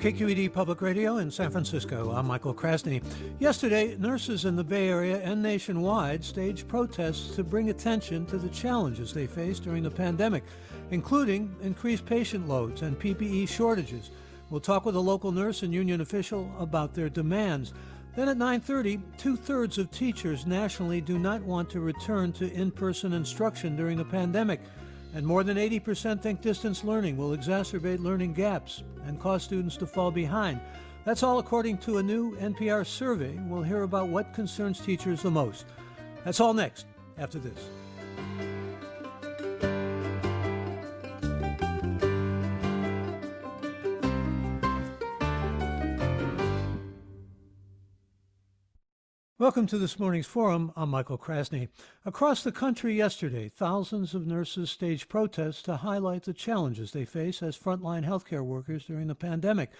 KQED Public Radio in San Francisco. I'm Michael Krasny. Yesterday, nurses in the Bay Area and nationwide staged protests to bring attention to the challenges they face during the pandemic, including increased patient loads and PPE shortages. We'll talk with a local nurse and union official about their demands. Then at 9:30, two-thirds of teachers nationally do not want to return to in-person instruction during the pandemic. And more than 80% think distance learning will exacerbate learning gaps and cause students to fall behind. That's all according to a new NPR survey. We'll hear about what concerns teachers the most. That's all next after this. Welcome to this morning's forum. I'm Michael Krasny. Across the country yesterday, thousands of nurses staged protests to highlight the challenges they face as frontline healthcare workers during the pandemic.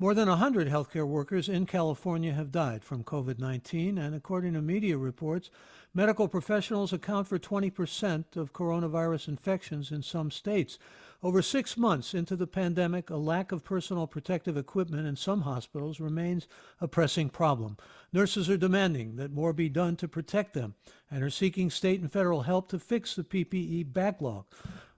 More than 100 healthcare workers in California have died from COVID 19, and according to media reports, medical professionals account for 20% of coronavirus infections in some states. Over six months into the pandemic, a lack of personal protective equipment in some hospitals remains a pressing problem. Nurses are demanding that more be done to protect them and are seeking state and federal help to fix the PPE backlog.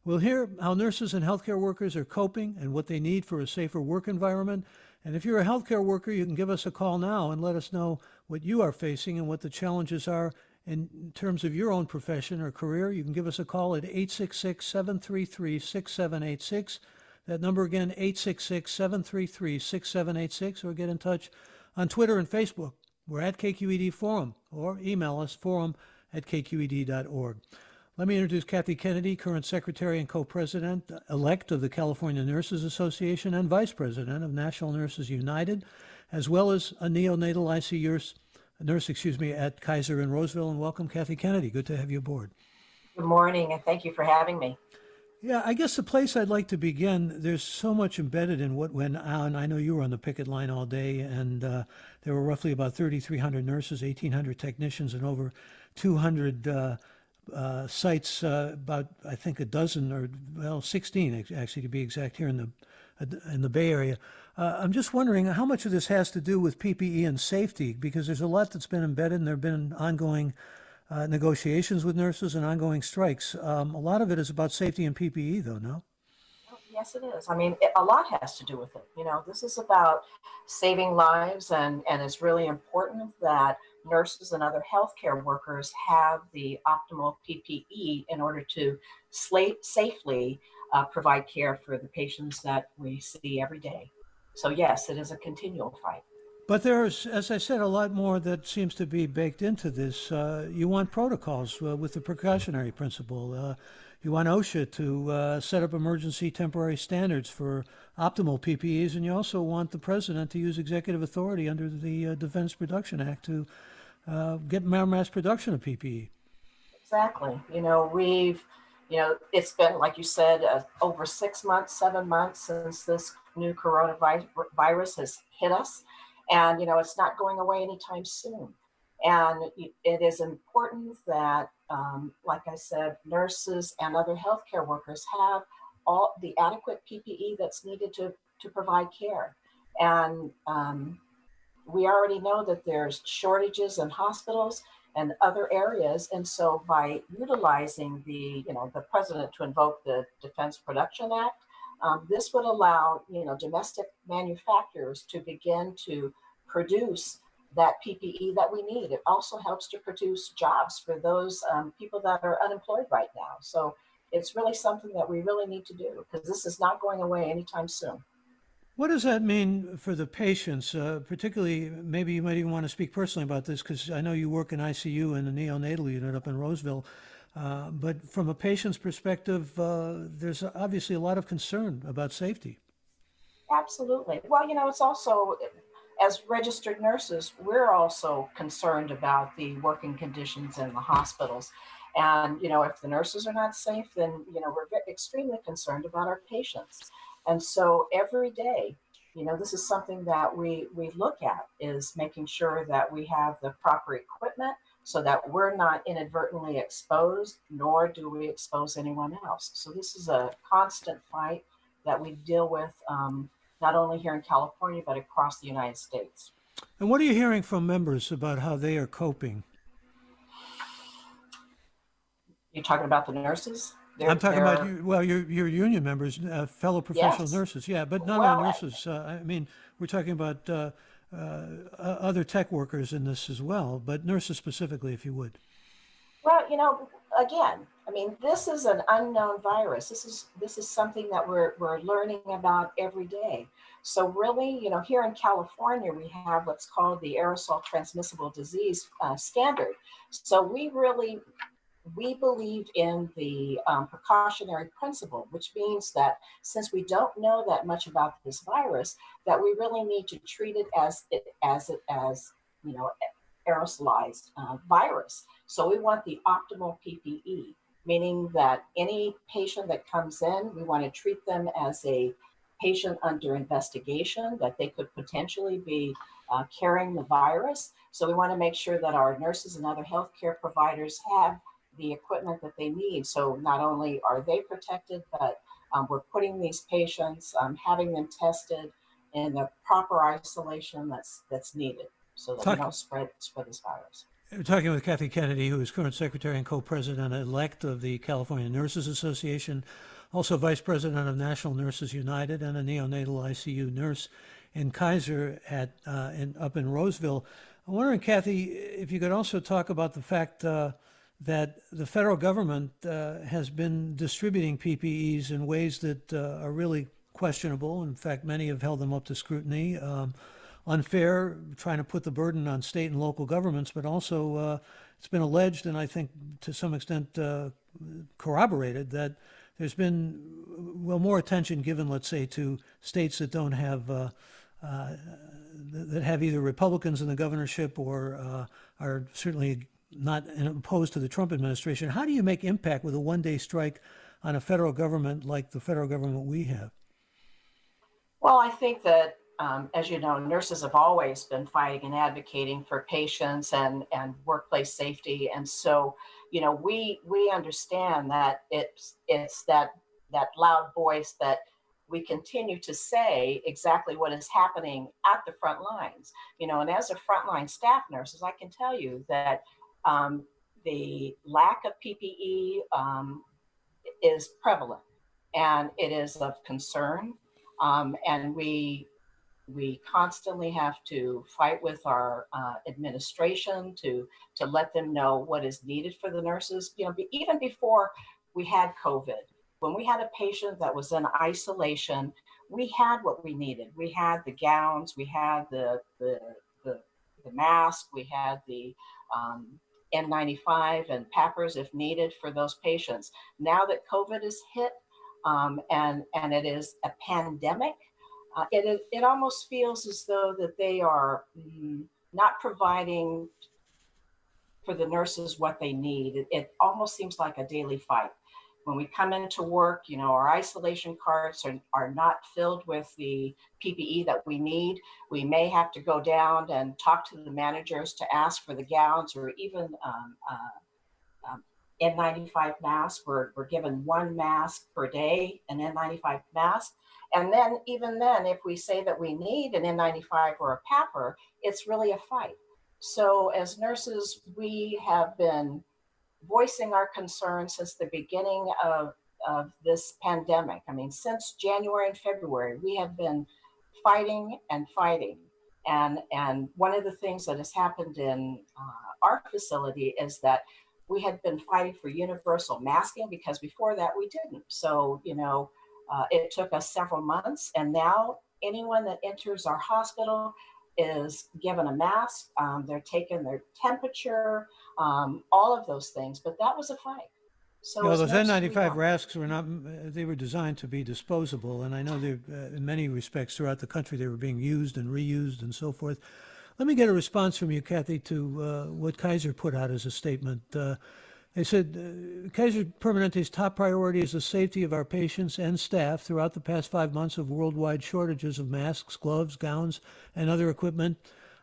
We'll hear how nurses and healthcare workers are coping and what they need for a safer work environment. And if you're a healthcare worker, you can give us a call now and let us know what you are facing and what the challenges are in terms of your own profession or career, you can give us a call at 866 733 6786. That number again, 866 733 6786, or get in touch on Twitter and Facebook. We're at KQED Forum, or email us forum at kqed.org. Let me introduce Kathy Kennedy, current Secretary and co president elect of the California Nurses Association and Vice President of National Nurses United, as well as a neonatal ICU nurse, excuse me, at Kaiser in Roseville. And welcome, Kathy Kennedy. Good to have you aboard. Good morning, and thank you for having me. Yeah, I guess the place I'd like to begin, there's so much embedded in what went on. I know you were on the picket line all day, and uh, there were roughly about 3,300 nurses, 1,800 technicians, and over 200 uh, uh, sites, uh, about, I think, a dozen or, well, 16 actually to be exact, here in the, in the Bay Area. Uh, I'm just wondering how much of this has to do with PPE and safety, because there's a lot that's been embedded, and there have been ongoing uh, negotiations with nurses and ongoing strikes. Um, a lot of it is about safety and PPE, though, no? Yes, it is. I mean, it, a lot has to do with it. You know, this is about saving lives, and, and it's really important that nurses and other healthcare workers have the optimal PPE in order to safely uh, provide care for the patients that we see every day. So, yes, it is a continual fight. But there's, as I said, a lot more that seems to be baked into this. Uh, you want protocols uh, with the precautionary principle. Uh, you want OSHA to uh, set up emergency temporary standards for optimal PPEs, and you also want the president to use executive authority under the uh, Defense Production Act to uh, get mass production of PPE. Exactly. You know, we've, you know, it's been, like you said, over six months, seven months since this new coronavirus has hit us. And, you know, it's not going away anytime soon. And it is important that, um, like I said, nurses and other healthcare workers have all the adequate PPE that's needed to, to provide care. And um, we already know that there's shortages in hospitals and other areas. And so by utilizing the, you know, the president to invoke the Defense Production Act, um, this would allow, you know, domestic manufacturers to begin to produce that PPE that we need. It also helps to produce jobs for those um, people that are unemployed right now. So it's really something that we really need to do because this is not going away anytime soon. What does that mean for the patients? Uh, particularly, maybe you might even want to speak personally about this because I know you work in ICU in the neonatal unit up in Roseville. Uh, but from a patient's perspective, uh, there's obviously a lot of concern about safety. Absolutely. Well, you know, it's also, as registered nurses, we're also concerned about the working conditions in the hospitals. And, you know, if the nurses are not safe, then, you know, we're extremely concerned about our patients. And so every day, you know, this is something that we, we look at is making sure that we have the proper equipment, so that we're not inadvertently exposed, nor do we expose anyone else. So this is a constant fight that we deal with um, not only here in California, but across the United States. And what are you hearing from members about how they are coping? You're talking about the nurses? They're, I'm talking about you, well, your your union members, uh, fellow professional yes. nurses. Yeah, but not well, only nurses. Uh, I mean, we're talking about uh, uh, other tech workers in this as well, but nurses specifically, if you would. Well, you know, again, I mean, this is an unknown virus. This is this is something that we're we're learning about every day. So really, you know, here in California, we have what's called the aerosol transmissible disease uh, standard. So we really we believe in the um, precautionary principle, which means that since we don't know that much about this virus, that we really need to treat it as it as it as you know aerosolized uh, virus. So we want the optimal PPE, meaning that any patient that comes in, we want to treat them as a patient under investigation that they could potentially be uh, carrying the virus. So we want to make sure that our nurses and other healthcare providers have the equipment that they need. So not only are they protected, but um, we're putting these patients, um, having them tested in the proper isolation that's that's needed, so that Talk- we don't spread spread this virus. We're talking with Kathy Kennedy, who is current secretary and co-president elect of the California Nurses Association, also vice president of National Nurses United, and a neonatal ICU nurse in Kaiser at uh, in, up in Roseville. I'm wondering, Kathy, if you could also talk about the fact. Uh, that the federal government uh, has been distributing PPEs in ways that uh, are really questionable. In fact, many have held them up to scrutiny. Um, unfair, trying to put the burden on state and local governments, but also uh, it's been alleged, and I think to some extent uh, corroborated, that there's been well more attention given, let's say, to states that don't have. Uh, uh, that have either Republicans in the governorship or are certainly not opposed to the Trump administration. How do you make impact with a one day strike on a federal government like the federal government we have? Well, I think that, um, as you know, nurses have always been fighting and advocating for patients and, and workplace safety. And so, you know, we we understand that it's it's that that loud voice that we continue to say exactly what is happening at the front lines. You know, and as a frontline staff nurses, I can tell you that um, the lack of PPE um, is prevalent and it is of concern. Um, and we we constantly have to fight with our uh, administration to to let them know what is needed for the nurses. You know, even before we had COVID, when we had a patient that was in isolation, we had what we needed. We had the gowns, we had the the the, the mask, we had the um, N95 and PAPRs if needed for those patients. Now that COVID is hit um, and, and it is a pandemic, uh, it, it almost feels as though that they are mm, not providing for the nurses what they need. It, it almost seems like a daily fight when we come into work, you know, our isolation carts are, are not filled with the PPE that we need. We may have to go down and talk to the managers to ask for the gowns or even um, uh, um, N95 masks. We're, we're given one mask per day, an N95 mask. And then, even then, if we say that we need an N95 or a PAPR, it's really a fight. So, as nurses, we have been voicing our concerns since the beginning of, of this pandemic. I mean, since January and February, we have been fighting and fighting. And, and one of the things that has happened in uh, our facility is that we had been fighting for universal masking because before that we didn't. So, you know, uh, it took us several months. And now anyone that enters our hospital is given a mask. Um, they're taking their temperature, um, all of those things. But that was a fight. So well, those N95 masks were not, they were designed to be disposable. And I know they, uh, in many respects throughout the country, they were being used and reused and so forth. Let me get a response from you, Kathy, to uh, what Kaiser put out as a statement. Uh, they said uh, Kaiser Permanente's top priority is the safety of our patients and staff throughout the past five months of worldwide shortages of masks, gloves, gowns, and other equipment.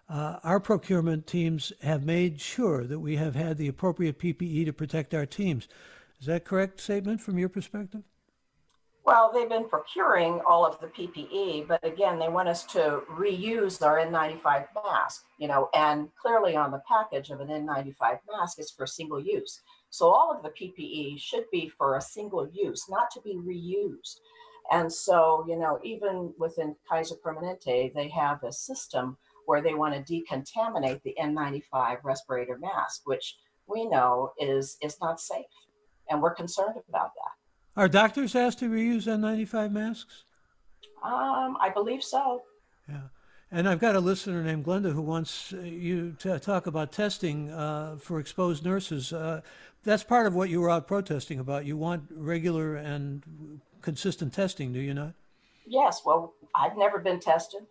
Uh, our procurement teams have made sure that we have had the appropriate PPE to protect our teams. Is that correct statement from your perspective? Well, they've been procuring all of the PPE, but again, they want us to reuse our N95 mask, you know, and clearly on the package of an N95 mask is for single use. So all of the PPE should be for a single use, not to be reused. And so, you know, even within Kaiser Permanente, they have a system where they want to decontaminate the N95 respirator mask, which we know is is not safe, and we're concerned about that. Are doctors asked to reuse N95 masks? Um, I believe so. Yeah. And I've got a listener named Glenda who wants uh, you to talk about testing uh, for exposed nurses. Uh, that's part of what you were out protesting about. You want regular and consistent testing, do you not? Yes. Well, I've never been tested.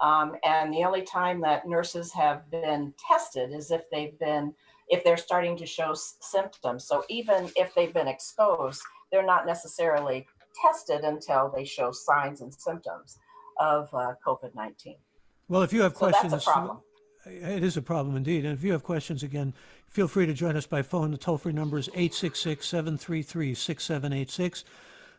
Um, and the only time that nurses have been tested is if they've been, if they're starting to show s- symptoms. So even if they've been exposed, they're not necessarily tested until they show signs and symptoms of uh, COVID 19. Well, if you have So questions, that's a problem. it is a problem indeed. And if you have questions, again, feel free to join us by phone. The toll free number is 866 733 6786.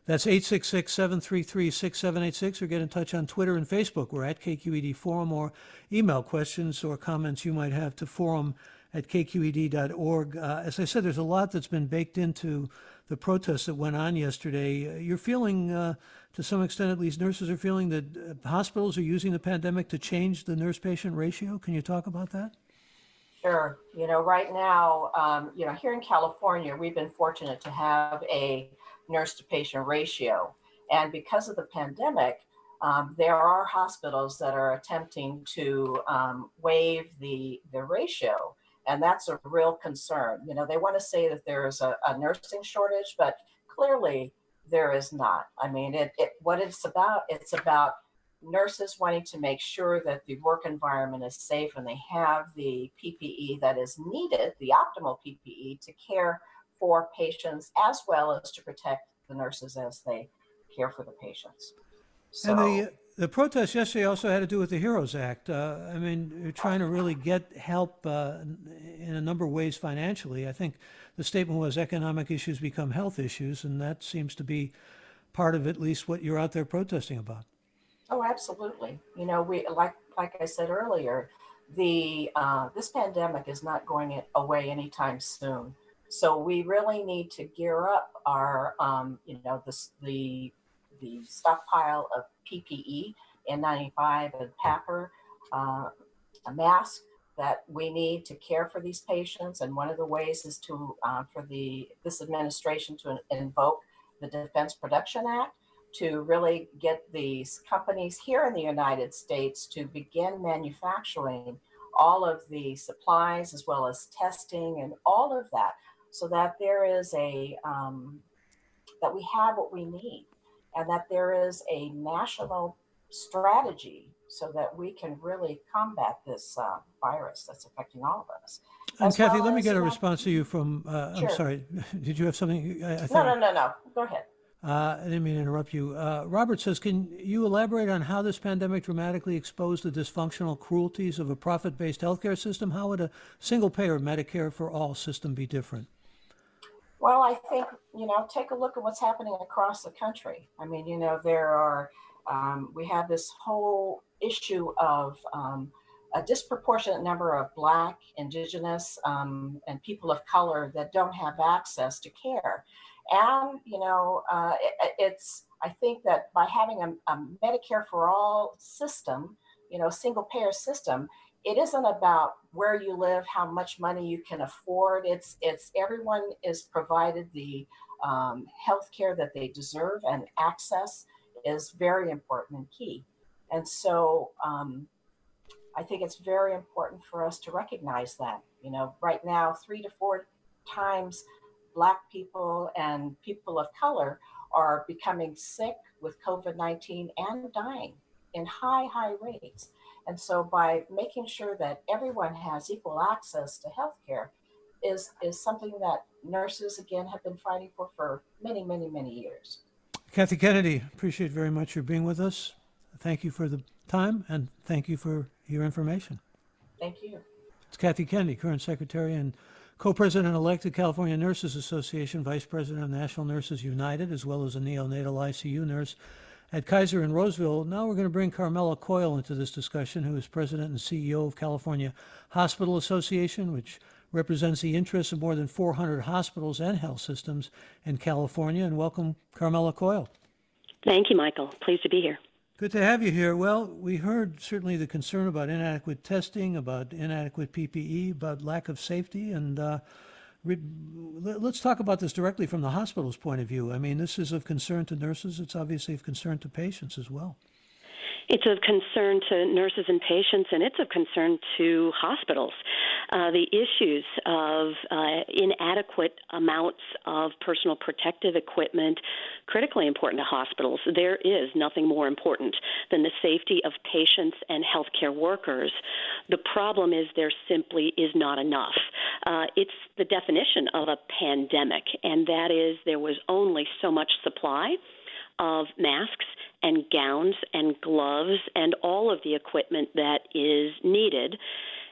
That's 866 733 6786, or get in touch on Twitter and Facebook. We're at KQED Forum, or email questions or comments you might have to forum at kqed.org. Uh, as I said, there's a lot that's been baked into the protests that went on yesterday. Uh, You're feeling, uh, to some extent at least, nurses are feeling that uh, hospitals are using the pandemic to change the nurse patient ratio. Can you talk about that? Sure. You know, right now, um, you know, here in California, we've been fortunate to have a nurse to patient ratio. And because of the pandemic, um, there are hospitals that are attempting to um, waive the, the ratio. And that's a real concern. You know, they want to say that there is a, a nursing shortage, but clearly there is not. I mean, it, it what it's about, it's about nurses wanting to make sure that the work environment is safe and they have the PPE that is needed, the optimal PPE to care for patients as well as to protect the nurses as they care for the patients. So, And the the protest yesterday also had to do with the Heroes Act. Uh, I mean, you're trying to really get help uh, in a number of ways financially. I think the statement was economic issues become health issues, and that seems to be part of at least what you're out there protesting about. oh, absolutely. You know, we like like I said earlier, the uh, this pandemic is not going away anytime soon. So we really need to gear up our, um, you know, the the the stockpile of PPE, N95 and PAPR, uh, a mask that we need to care for these patients. And one of the ways is to uh, for the this administration to invoke the Defense Production Act to really get these companies here in the United States to begin manufacturing all of the supplies as well as testing and all of that so that there is a um, that we have what we need and that there is a national strategy so that we can really combat this uh, virus that's affecting all of us. And As Kathy, well let me get a response to you from. Uh, I'm sorry. Did you have something? I, I No, no, no, no. Go ahead. Uh, I didn't mean to interrupt you. Uh, Robert says, can you elaborate on how this pandemic dramatically exposed the dysfunctional cruelties of a profit-based healthcare system? How would a single-payer Medicare for all system be different? Well, I think, you know, take a look at what's happening across the country. I mean, you know, there are, um, we have this whole issue of um, a disproportionate number of Black, Indigenous, um, and people of color that don't have access to care. And, you know, uh, it, it's, I think that by having a, a Medicare for all system, you know, single payer system, it isn't about where you live, how much money you can afford. It's it's everyone is provided the um, health care that they deserve, and access is very important and key. And so um, I think it's very important for us to recognize that. You know, right now, three to four times Black people and people of color are becoming sick with COVID 19 and dying in high, high rates. And so by making sure that everyone has equal access to healthcare is, is something that nurses, again, have been fighting for for many, many, many years. Kathy Kennedy, appreciate very much your being with us. Thank you for the time and thank you for your information. Thank you. It's Kathy Kennedy, current secretary and co president elect of California Nurses Association, vice president of National Nurses United, as well as a neonatal ICU nurse at Kaiser and Roseville. Now we're going to bring Carmela Coyle into this discussion, who is president and CEO of California Hospital Association, which represents the interests of more than 400 hospitals and health systems in California. And welcome, Carmela Coyle. Thank you, Michael. Pleased to be here. Good to have you here. Well, we heard certainly the concern about inadequate testing, about inadequate PPE, about lack of safety, and uh, let's talk about this directly from the hospital's point of view. I mean, this is of concern to nurses. It's obviously of concern to patients as well. It's of concern to nurses and patients, and it's of concern to hospitals. Uh, the issues of uh, inadequate amounts of personal protective equipment, critically important to hospitals. There is nothing more important than the safety of patients and healthcare workers. The problem is there simply is not enough. Uh, it's the definition of a pandemic, and that is there was only so much supply of masks and gowns and gloves and all of the equipment that is needed.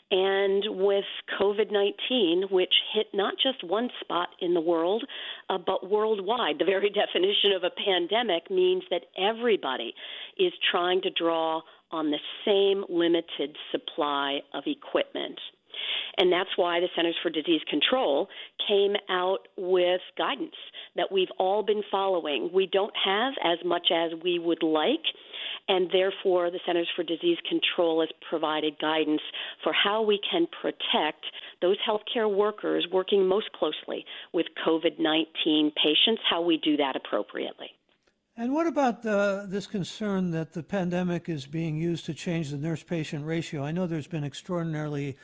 And with COVID 19, which hit not just one spot in the world, uh, but worldwide, the very definition of a pandemic means that everybody is trying to draw on the same limited supply of equipment. And that's why the Centers for Disease Control came out with guidance that we've all been following. We don't have as much as we would like, and therefore the Centers for Disease Control has provided guidance for how we can protect those healthcare workers working most closely with COVID 19 patients, how we do that appropriately. And what about uh, this concern that the pandemic is being used to change the nurse patient ratio? I know there's been extraordinarily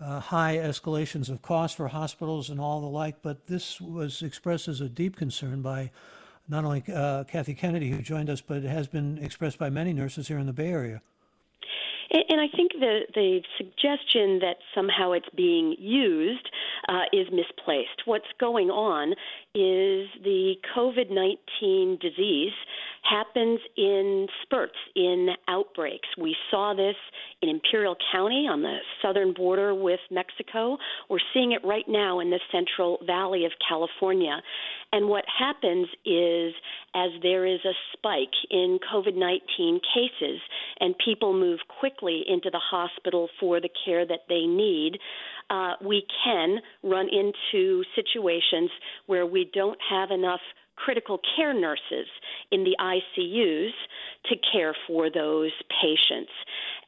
uh, high escalations of costs for hospitals and all the like, but this was expressed as a deep concern by not only uh, Kathy Kennedy, who joined us, but it has been expressed by many nurses here in the Bay Area. And I think the the suggestion that somehow it's being used uh, is misplaced. What's going on is the COVID nineteen disease happens in spurts, in outbreaks. We saw this in Imperial County on the southern border with Mexico. We're seeing it right now in the Central Valley of California. And what happens is, as there is a spike in COVID 19 cases and people move quickly into the hospital for the care that they need, uh, we can run into situations where we don't have enough critical care nurses in the ICUs to care for those patients.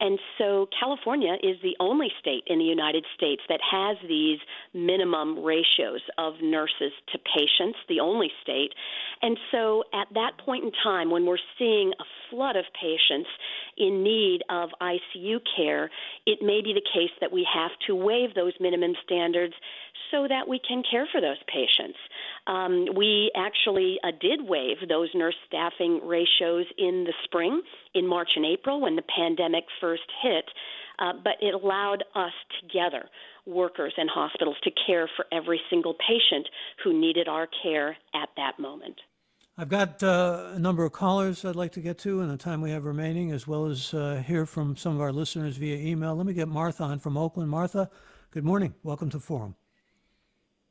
And so California is the only state in the United States that has these minimum ratios of nurses to patients, the only state. And so at that point in time, when we're seeing a flood of patients in need of ICU care, it may be the case that we have to waive those minimum standards so that we can care for those patients. Um, we actually uh, did waive those nurse staffing ratios in the spring, in March and April, when the pandemic first hit, uh, but it allowed us together, workers and hospitals, to care for every single patient who needed our care at that moment. I've got uh, a number of callers I'd like to get to in the time we have remaining, as well as uh, hear from some of our listeners via email. Let me get Martha on from Oakland. Martha, good morning. Welcome to Forum.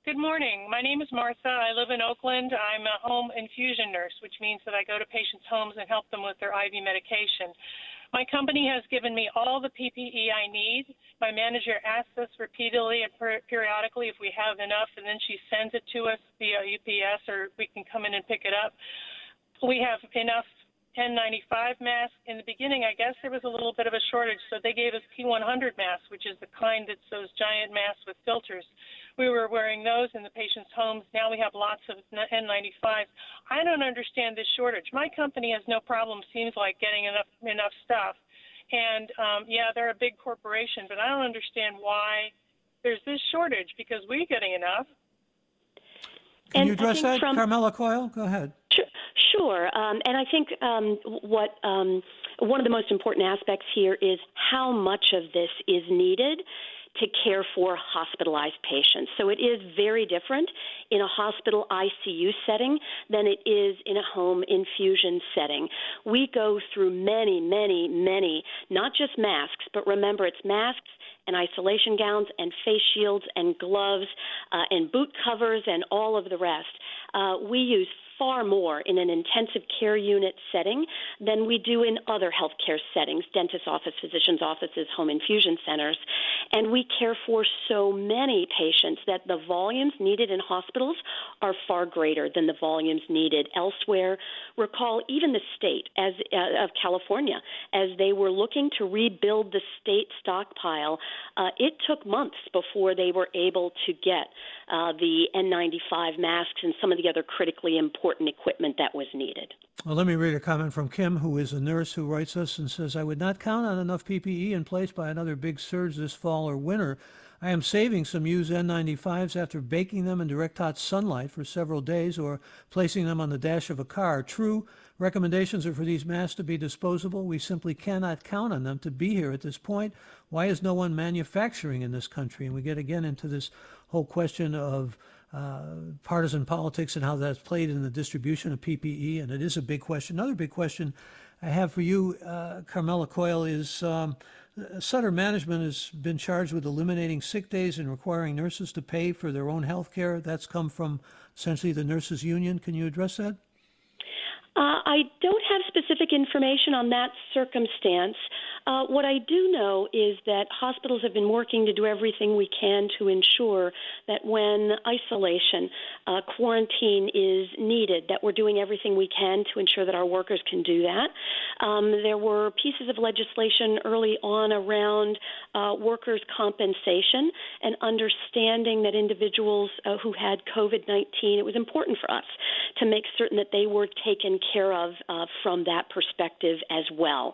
Good morning. My name is Martha. I live in Oakland. I'm a home infusion nurse, which means that I go to patients' homes and help them with their IV medication. My company has given me all the PPE I need. My manager asks us repeatedly and per- periodically if we have enough, and then she sends it to us via UPS or we can come in and pick it up. We have enough N95 masks. In the beginning, I guess there was a little bit of a shortage, so they gave us P100 masks, which is the kind that's those giant masks with filters. We were wearing those in the patients' homes. Now we have lots of N95s. I don't understand this shortage. My company has no problem, seems like, getting enough enough stuff. And um, yeah, they're a big corporation, but I don't understand why there's this shortage because we're getting enough. Can and you address that, from, Carmela Coyle? Go ahead. Sure. Sure, um, and I think um, what um, one of the most important aspects here is how much of this is needed to care for hospitalized patients. So it is very different in a hospital ICU setting than it is in a home infusion setting. We go through many, many, many, not just masks, but remember it's masks and isolation gowns and face shields and gloves uh, and boot covers and all of the rest. Uh, we use far more in an intensive care unit setting than we do in other healthcare settings, dentist office, physician's offices, home infusion centers. And we care for so many patients that the volumes needed in hospitals are far greater than the volumes needed elsewhere. Recall even the state as uh, of California as they were looking to rebuild the state stockpile, uh, it took months before they were able to get uh, the N95 masks and some of the other critically important equipment that was needed. Well, let me read a comment from Kim, who is a nurse who writes us and says, I would not count on enough PPE in place by another big surge this fall or winter. I am saving some used N95s after baking them in direct hot sunlight for several days or placing them on the dash of a car. True, recommendations are for these masks to be disposable. We simply cannot count on them to be here at this point. Why is no one manufacturing in this country? And we get again into this whole question of uh, partisan politics and how that's played in the distribution of PPE, and it is a big question. Another big question I have for you, uh, Carmela Coyle, is um, Sutter Management has been charged with eliminating sick days and requiring nurses to pay for their own health care. That's come from essentially the nurses' union. Can you address that? Uh, I don't have specific information on that circumstance. Uh, what I do know is that hospitals have been working to do everything we can to ensure that when isolation, uh, quarantine is needed, that we're doing everything we can to ensure that our workers can do that. Um, there were pieces of legislation early on around uh, workers' compensation and understanding that individuals uh, who had COVID 19, it was important for us to make certain that they were taken care of uh, from that perspective as well.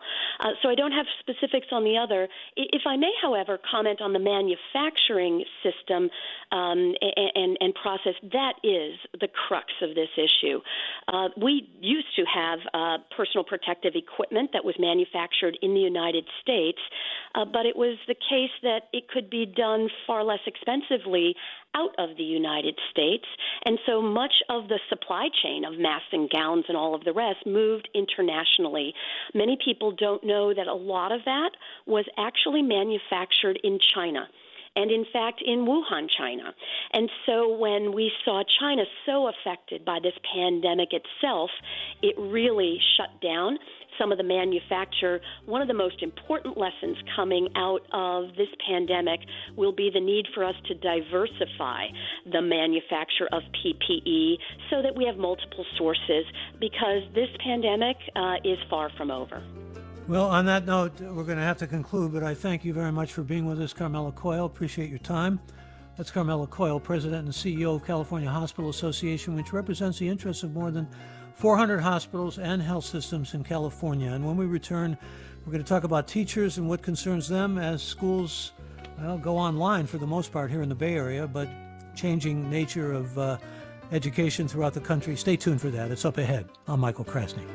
So I don't have specifics on the other. If I may, however, comment on the manufacturing system um, and, and, process, that is the crux of this issue. Uh, we used to have uh, personal protective equipment that was manufactured in the United States, uh, but it was the case that it could be done far less expensively out of the United States. And so much of the supply chain of masks and gowns and all of the rest moved internationally. Many people don't know that a lot of that was actually manufactured in China and in fact in Wuhan, China. And so when we saw China so affected by this pandemic itself, it really shut down some of the manufacture. One of the most important lessons coming out of this pandemic will be the need for us to diversify the manufacture of PPE so that we have multiple sources because this pandemic uh, is far from over. Well, on that note, we're going to have to conclude, but I thank you very much for being with us, Carmela Coyle. Appreciate your time. That's Carmela Coyle, President and CEO of California Hospital Association, which represents the interests of more than 400 hospitals and health systems in California. And when we return, we're going to talk about teachers and what concerns them as schools well, go online for the most part here in the Bay Area, but changing nature of uh, education throughout the country. Stay tuned for that. It's up ahead. I'm Michael Krasny.